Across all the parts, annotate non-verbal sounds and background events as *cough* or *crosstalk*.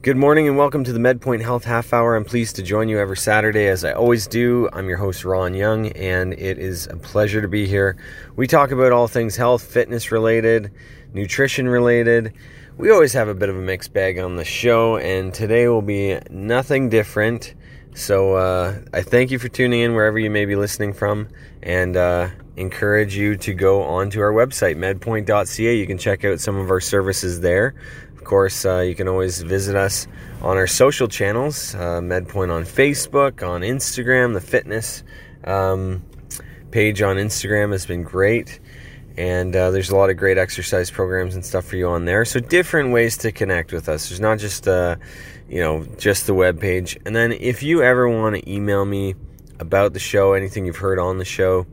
Good morning and welcome to the MedPoint Health Half Hour. I'm pleased to join you every Saturday as I always do. I'm your host, Ron Young, and it is a pleasure to be here. We talk about all things health, fitness related, nutrition related. We always have a bit of a mixed bag on the show, and today will be nothing different. So uh, I thank you for tuning in wherever you may be listening from, and uh, encourage you to go onto our website, medpoint.ca. You can check out some of our services there course, uh, you can always visit us on our social channels uh, MedPoint on Facebook, on Instagram. The fitness um, page on Instagram has been great. And uh, there's a lot of great exercise programs and stuff for you on there. So different ways to connect with us. There's not just uh, you know just the web page. And then if you ever want to email me about the show, anything you've heard on the show,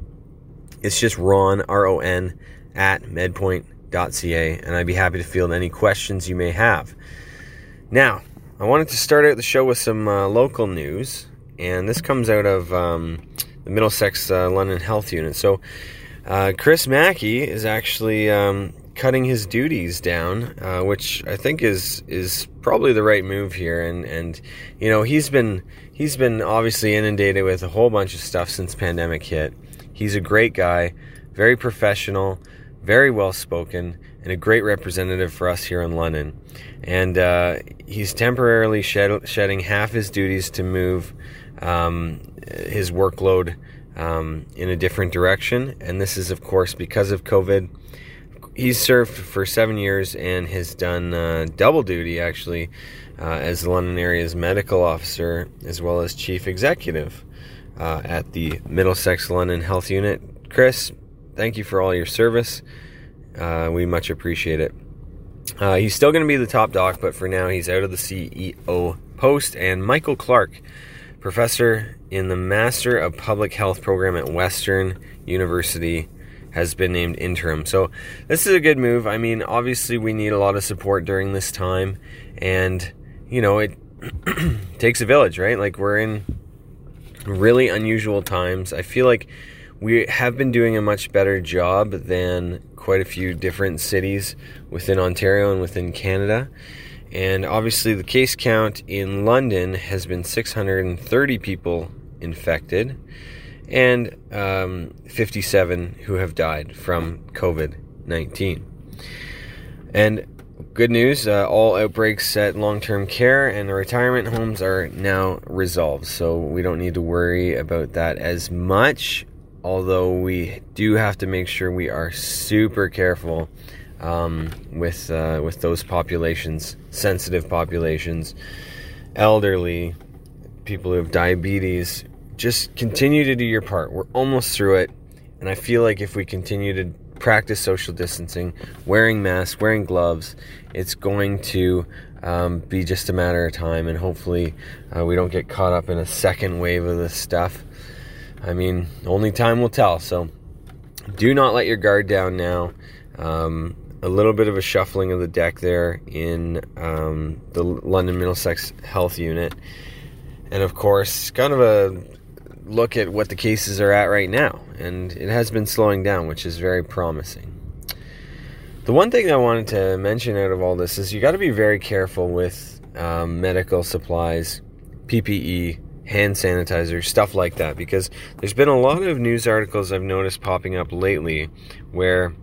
it's just Ron R O N at medpoint ca, and I'd be happy to field any questions you may have. Now, I wanted to start out the show with some uh, local news, and this comes out of um, the Middlesex uh, London Health Unit. So, uh, Chris Mackie is actually um, cutting his duties down, uh, which I think is is probably the right move here. And and you know he's been he's been obviously inundated with a whole bunch of stuff since pandemic hit. He's a great guy, very professional very well spoken, and a great representative for us here in London. And uh, he's temporarily shed, shedding half his duties to move um, his workload um, in a different direction. And this is, of course, because of COVID. He's served for seven years and has done uh, double duty actually uh, as the London area's medical officer as well as chief executive uh, at the Middlesex London Health Unit. Chris, thank you for all your service. Uh, we much appreciate it. Uh, he's still going to be the top doc, but for now he's out of the CEO post. And Michael Clark, professor in the Master of Public Health program at Western University, has been named interim. So this is a good move. I mean, obviously we need a lot of support during this time, and you know it *clears throat* takes a village, right? Like we're in really unusual times. I feel like we have been doing a much better job than quite a few different cities within Ontario and within Canada. And obviously, the case count in London has been 630 people infected and um, 57 who have died from COVID 19. And good news uh, all outbreaks at long term care and the retirement homes are now resolved, so we don't need to worry about that as much although we do have to make sure we are super careful um, with uh, with those populations, sensitive populations, elderly, people who have diabetes. Just continue to do your part. We're almost through it, and I feel like if we continue to practice social distancing, wearing masks, wearing gloves, it's going to um, be just a matter of time, and hopefully uh, we don't get caught up in a second wave of this stuff. I mean, only time will tell. So do not let your guard down now. Um, a little bit of a shuffling of the deck there in um, the London Middlesex Health Unit. And of course, kind of a look at what the cases are at right now. And it has been slowing down, which is very promising. The one thing I wanted to mention out of all this is you got to be very careful with um, medical supplies, PPE, hand sanitizer, stuff like that. Because there's been a lot of news articles I've noticed popping up lately where,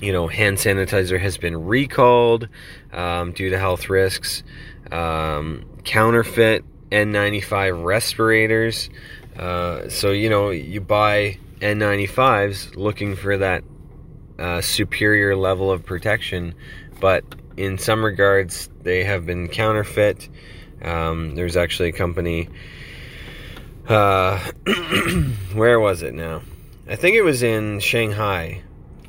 you know, hand sanitizer has been recalled um, due to health risks, um, counterfeit N95 respirators. Uh, so, you know, you buy N95s looking for that uh, superior level of protection, but in some regards, they have been counterfeit. Um, there's actually a company. Uh, *clears throat* where was it now? I think it was in Shanghai,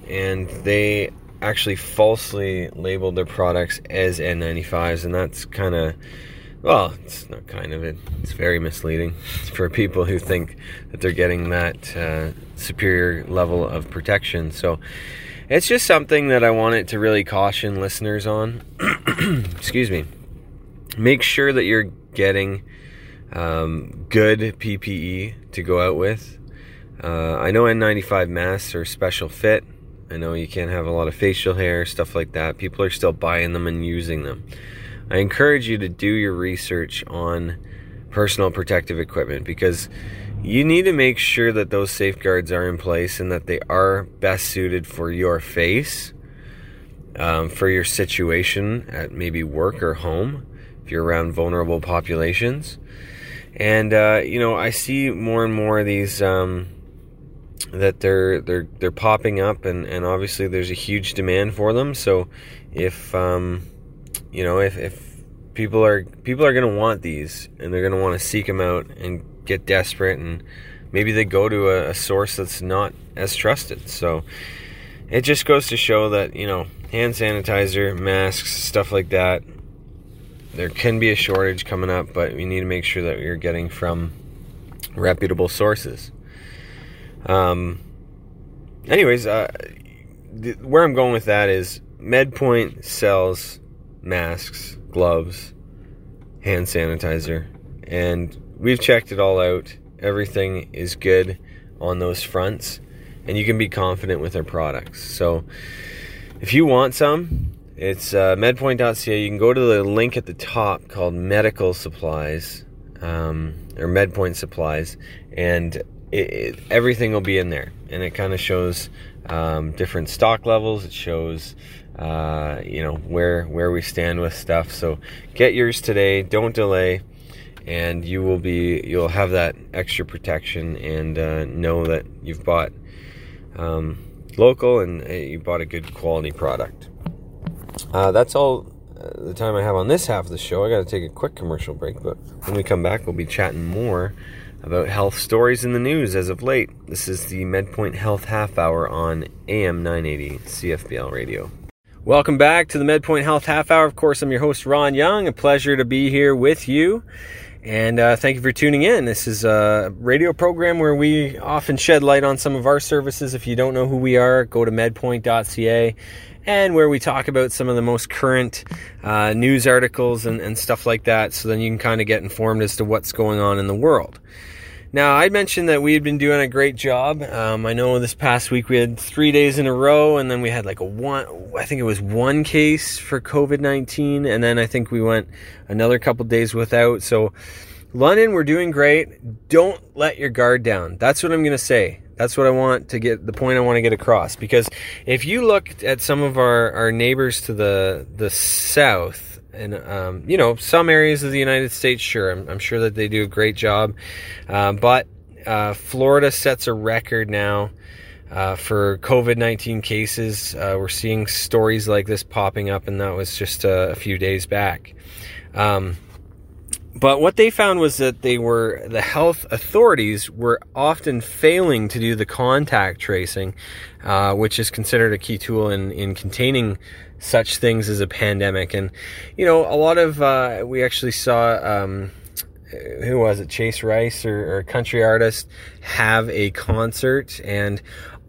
and they actually falsely labeled their products as N95s, and that's kind of well, it's not kind of it. It's very misleading *laughs* for people who think that they're getting that uh, superior level of protection. So it's just something that I wanted to really caution listeners on. *clears throat* Excuse me make sure that you're getting um, good PPE to go out with. Uh, I know N95 masks are special fit. I know you can't have a lot of facial hair, stuff like that. People are still buying them and using them. I encourage you to do your research on personal protective equipment because you need to make sure that those safeguards are in place and that they are best suited for your face, um, for your situation at maybe work or home, if you're around vulnerable populations. And uh, you know, I see more and more of these um, that they're they're they're popping up, and, and obviously there's a huge demand for them. So if um, you know if, if people are people are going to want these, and they're going to want to seek them out and get desperate, and maybe they go to a, a source that's not as trusted. So it just goes to show that you know hand sanitizer, masks, stuff like that there can be a shortage coming up, but we need to make sure that you're getting from reputable sources. Um, anyways, uh, th- where I'm going with that is MedPoint sells masks, gloves, hand sanitizer, and we've checked it all out. Everything is good on those fronts, and you can be confident with their products. So, if you want some, it's uh, medpoint.ca. You can go to the link at the top called Medical Supplies um, or MedPoint Supplies, and it, it, everything will be in there. And it kind of shows um, different stock levels. It shows uh, you know where where we stand with stuff. So get yours today. Don't delay, and you will be you'll have that extra protection and uh, know that you've bought um, local and uh, you bought a good quality product. Uh, that's all uh, the time I have on this half of the show. I got to take a quick commercial break, but when we come back, we'll be chatting more about health stories in the news as of late. This is the MedPoint Health Half Hour on AM 980 CFPL Radio. Welcome back to the MedPoint Health Half Hour. Of course, I'm your host, Ron Young. A pleasure to be here with you. And uh, thank you for tuning in. This is a radio program where we often shed light on some of our services. If you don't know who we are, go to medpoint.ca and where we talk about some of the most current uh, news articles and, and stuff like that so then you can kind of get informed as to what's going on in the world. Now, I mentioned that we had been doing a great job. Um, I know this past week we had three days in a row, and then we had like a one, I think it was one case for COVID 19, and then I think we went another couple days without. So, London, we're doing great. Don't let your guard down. That's what I'm going to say. That's what I want to get the point I want to get across because if you look at some of our, our neighbors to the the south and um, you know some areas of the United States, sure, I'm, I'm sure that they do a great job, uh, but uh, Florida sets a record now. Uh, for COVID 19 cases. Uh, we're seeing stories like this popping up, and that was just a, a few days back. Um, but what they found was that they were the health authorities were often failing to do the contact tracing, uh, which is considered a key tool in in containing such things as a pandemic. And you know, a lot of uh, we actually saw. Um, who was it? Chase Rice or, or a country artist have a concert, and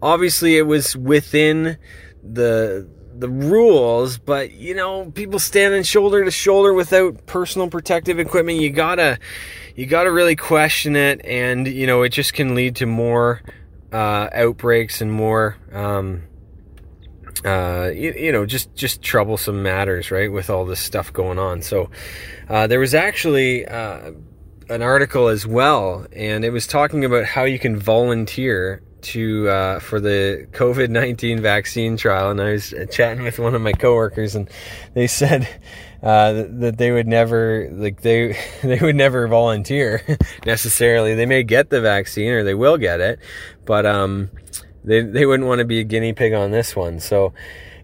obviously it was within the the rules, but you know, people standing shoulder to shoulder without personal protective equipment, you gotta, you gotta really question it, and you know, it just can lead to more uh, outbreaks and more, um, uh, you, you, know, just just troublesome matters, right? With all this stuff going on, so uh, there was actually. Uh, an article as well, and it was talking about how you can volunteer to uh, for the COVID nineteen vaccine trial, and I was chatting with one of my coworkers, and they said uh, that they would never like they *laughs* they would never volunteer *laughs* necessarily. They may get the vaccine or they will get it, but um, they they wouldn't want to be a guinea pig on this one. So,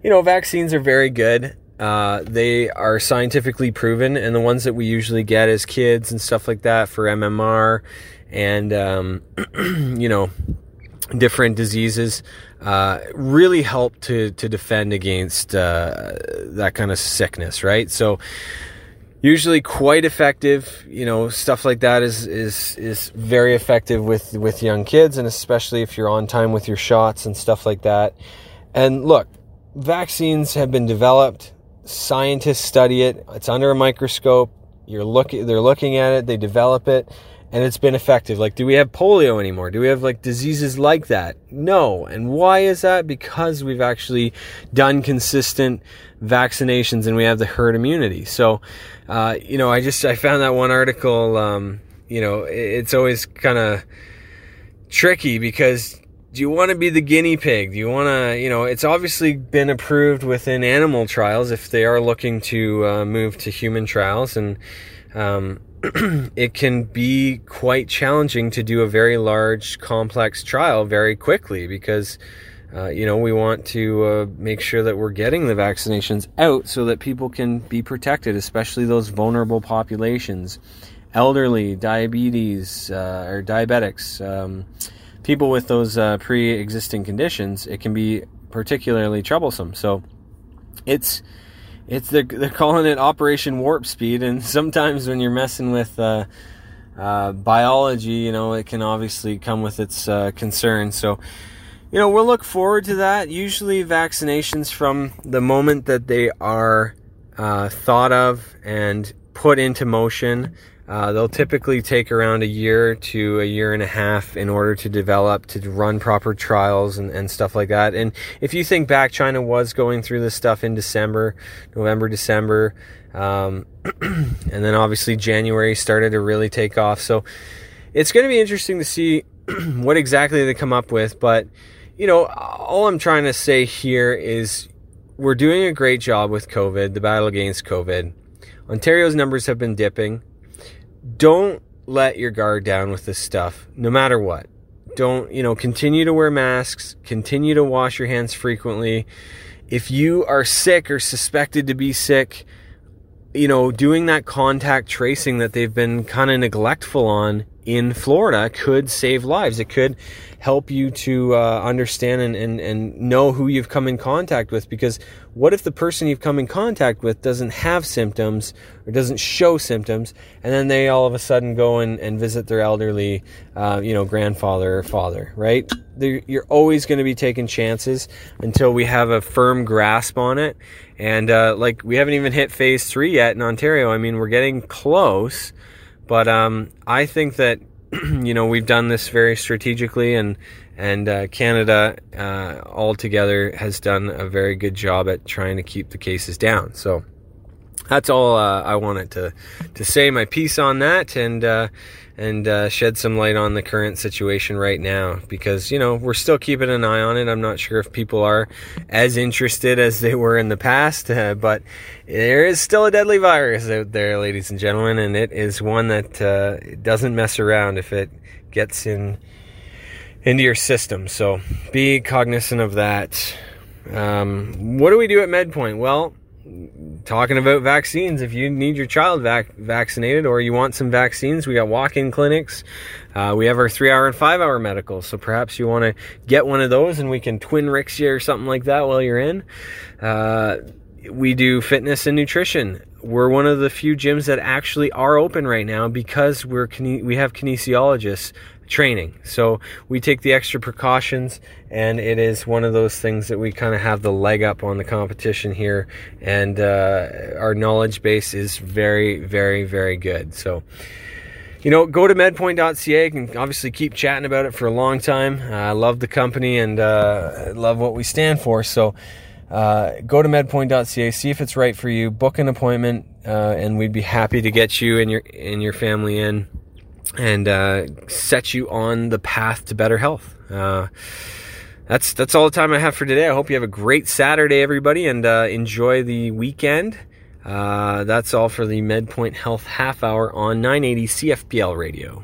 you know, vaccines are very good. Uh, they are scientifically proven, and the ones that we usually get as kids and stuff like that for MMR and um, *clears throat* you know different diseases uh, really help to to defend against uh, that kind of sickness, right? So usually quite effective. You know, stuff like that is is is very effective with with young kids, and especially if you're on time with your shots and stuff like that. And look, vaccines have been developed. Scientists study it. It's under a microscope. You're looking. They're looking at it. They develop it and it's been effective. Like, do we have polio anymore? Do we have like diseases like that? No. And why is that? Because we've actually done consistent vaccinations and we have the herd immunity. So, uh, you know, I just I found that one article. Um, you know, it's always kind of tricky because do you want to be the guinea pig? Do you want to, you know, it's obviously been approved within animal trials if they are looking to uh, move to human trials, and um, *clears throat* it can be quite challenging to do a very large, complex trial very quickly because. Uh, you know, we want to uh, make sure that we're getting the vaccinations out so that people can be protected, especially those vulnerable populations, elderly, diabetes, uh, or diabetics, um, people with those uh, pre-existing conditions, it can be particularly troublesome. So it's it's they're, they're calling it Operation Warp Speed, and *laughs* sometimes when you're messing with uh, uh, biology, you know, it can obviously come with its uh, concerns. So. You know, we'll look forward to that. Usually, vaccinations from the moment that they are uh, thought of and put into motion uh, they'll typically take around a year to a year and a half in order to develop, to run proper trials and, and stuff like that. And if you think back, China was going through this stuff in December, November, December. Um, *clears throat* and then obviously January started to really take off. So it's going to be interesting to see *clears throat* what exactly they come up with. But, you know, all I'm trying to say here is we're doing a great job with COVID, the battle against COVID. Ontario's numbers have been dipping don't let your guard down with this stuff, no matter what. Don't, you know, continue to wear masks, continue to wash your hands frequently. If you are sick or suspected to be sick, you know, doing that contact tracing that they've been kind of neglectful on in Florida could save lives. It could help you to uh, understand and, and, and know who you've come in contact with. Because what if the person you've come in contact with doesn't have symptoms or doesn't show symptoms, and then they all of a sudden go and, and visit their elderly, uh, you know, grandfather or father, right? They're, you're always going to be taking chances until we have a firm grasp on it. And uh, like we haven't even hit phase three yet in Ontario. I mean, we're getting close. But um, I think that *clears throat* you know we've done this very strategically, and and uh, Canada uh, altogether has done a very good job at trying to keep the cases down. So that's all uh, I wanted to to say my piece on that, and uh, and uh, shed some light on the current situation right now because you know we're still keeping an eye on it. I'm not sure if people are as interested as they were in the past, uh, but there is still a deadly virus out there, ladies and gentlemen, and it is one that uh, doesn't mess around if it gets in into your system. So be cognizant of that. Um, what do we do at MedPoint? Well, talking about vaccines, if you need your child vac- vaccinated or you want some vaccines, we got walk-in clinics. Uh, we have our three-hour and five-hour medicals, so perhaps you want to get one of those, and we can Twinrix you or something like that while you're in. Uh, we do fitness and nutrition. We're one of the few gyms that actually are open right now because we're we have kinesiologists training. So we take the extra precautions, and it is one of those things that we kind of have the leg up on the competition here, and uh, our knowledge base is very, very, very good. So. You know, go to medpoint.ca. You can obviously keep chatting about it for a long time. Uh, I love the company and uh, love what we stand for. So, uh, go to medpoint.ca, see if it's right for you, book an appointment, uh, and we'd be happy to get you and your and your family in and uh, set you on the path to better health. Uh, that's that's all the time I have for today. I hope you have a great Saturday, everybody, and uh, enjoy the weekend. Uh, that's all for the MedPoint Health Half Hour on 980 CFPL Radio.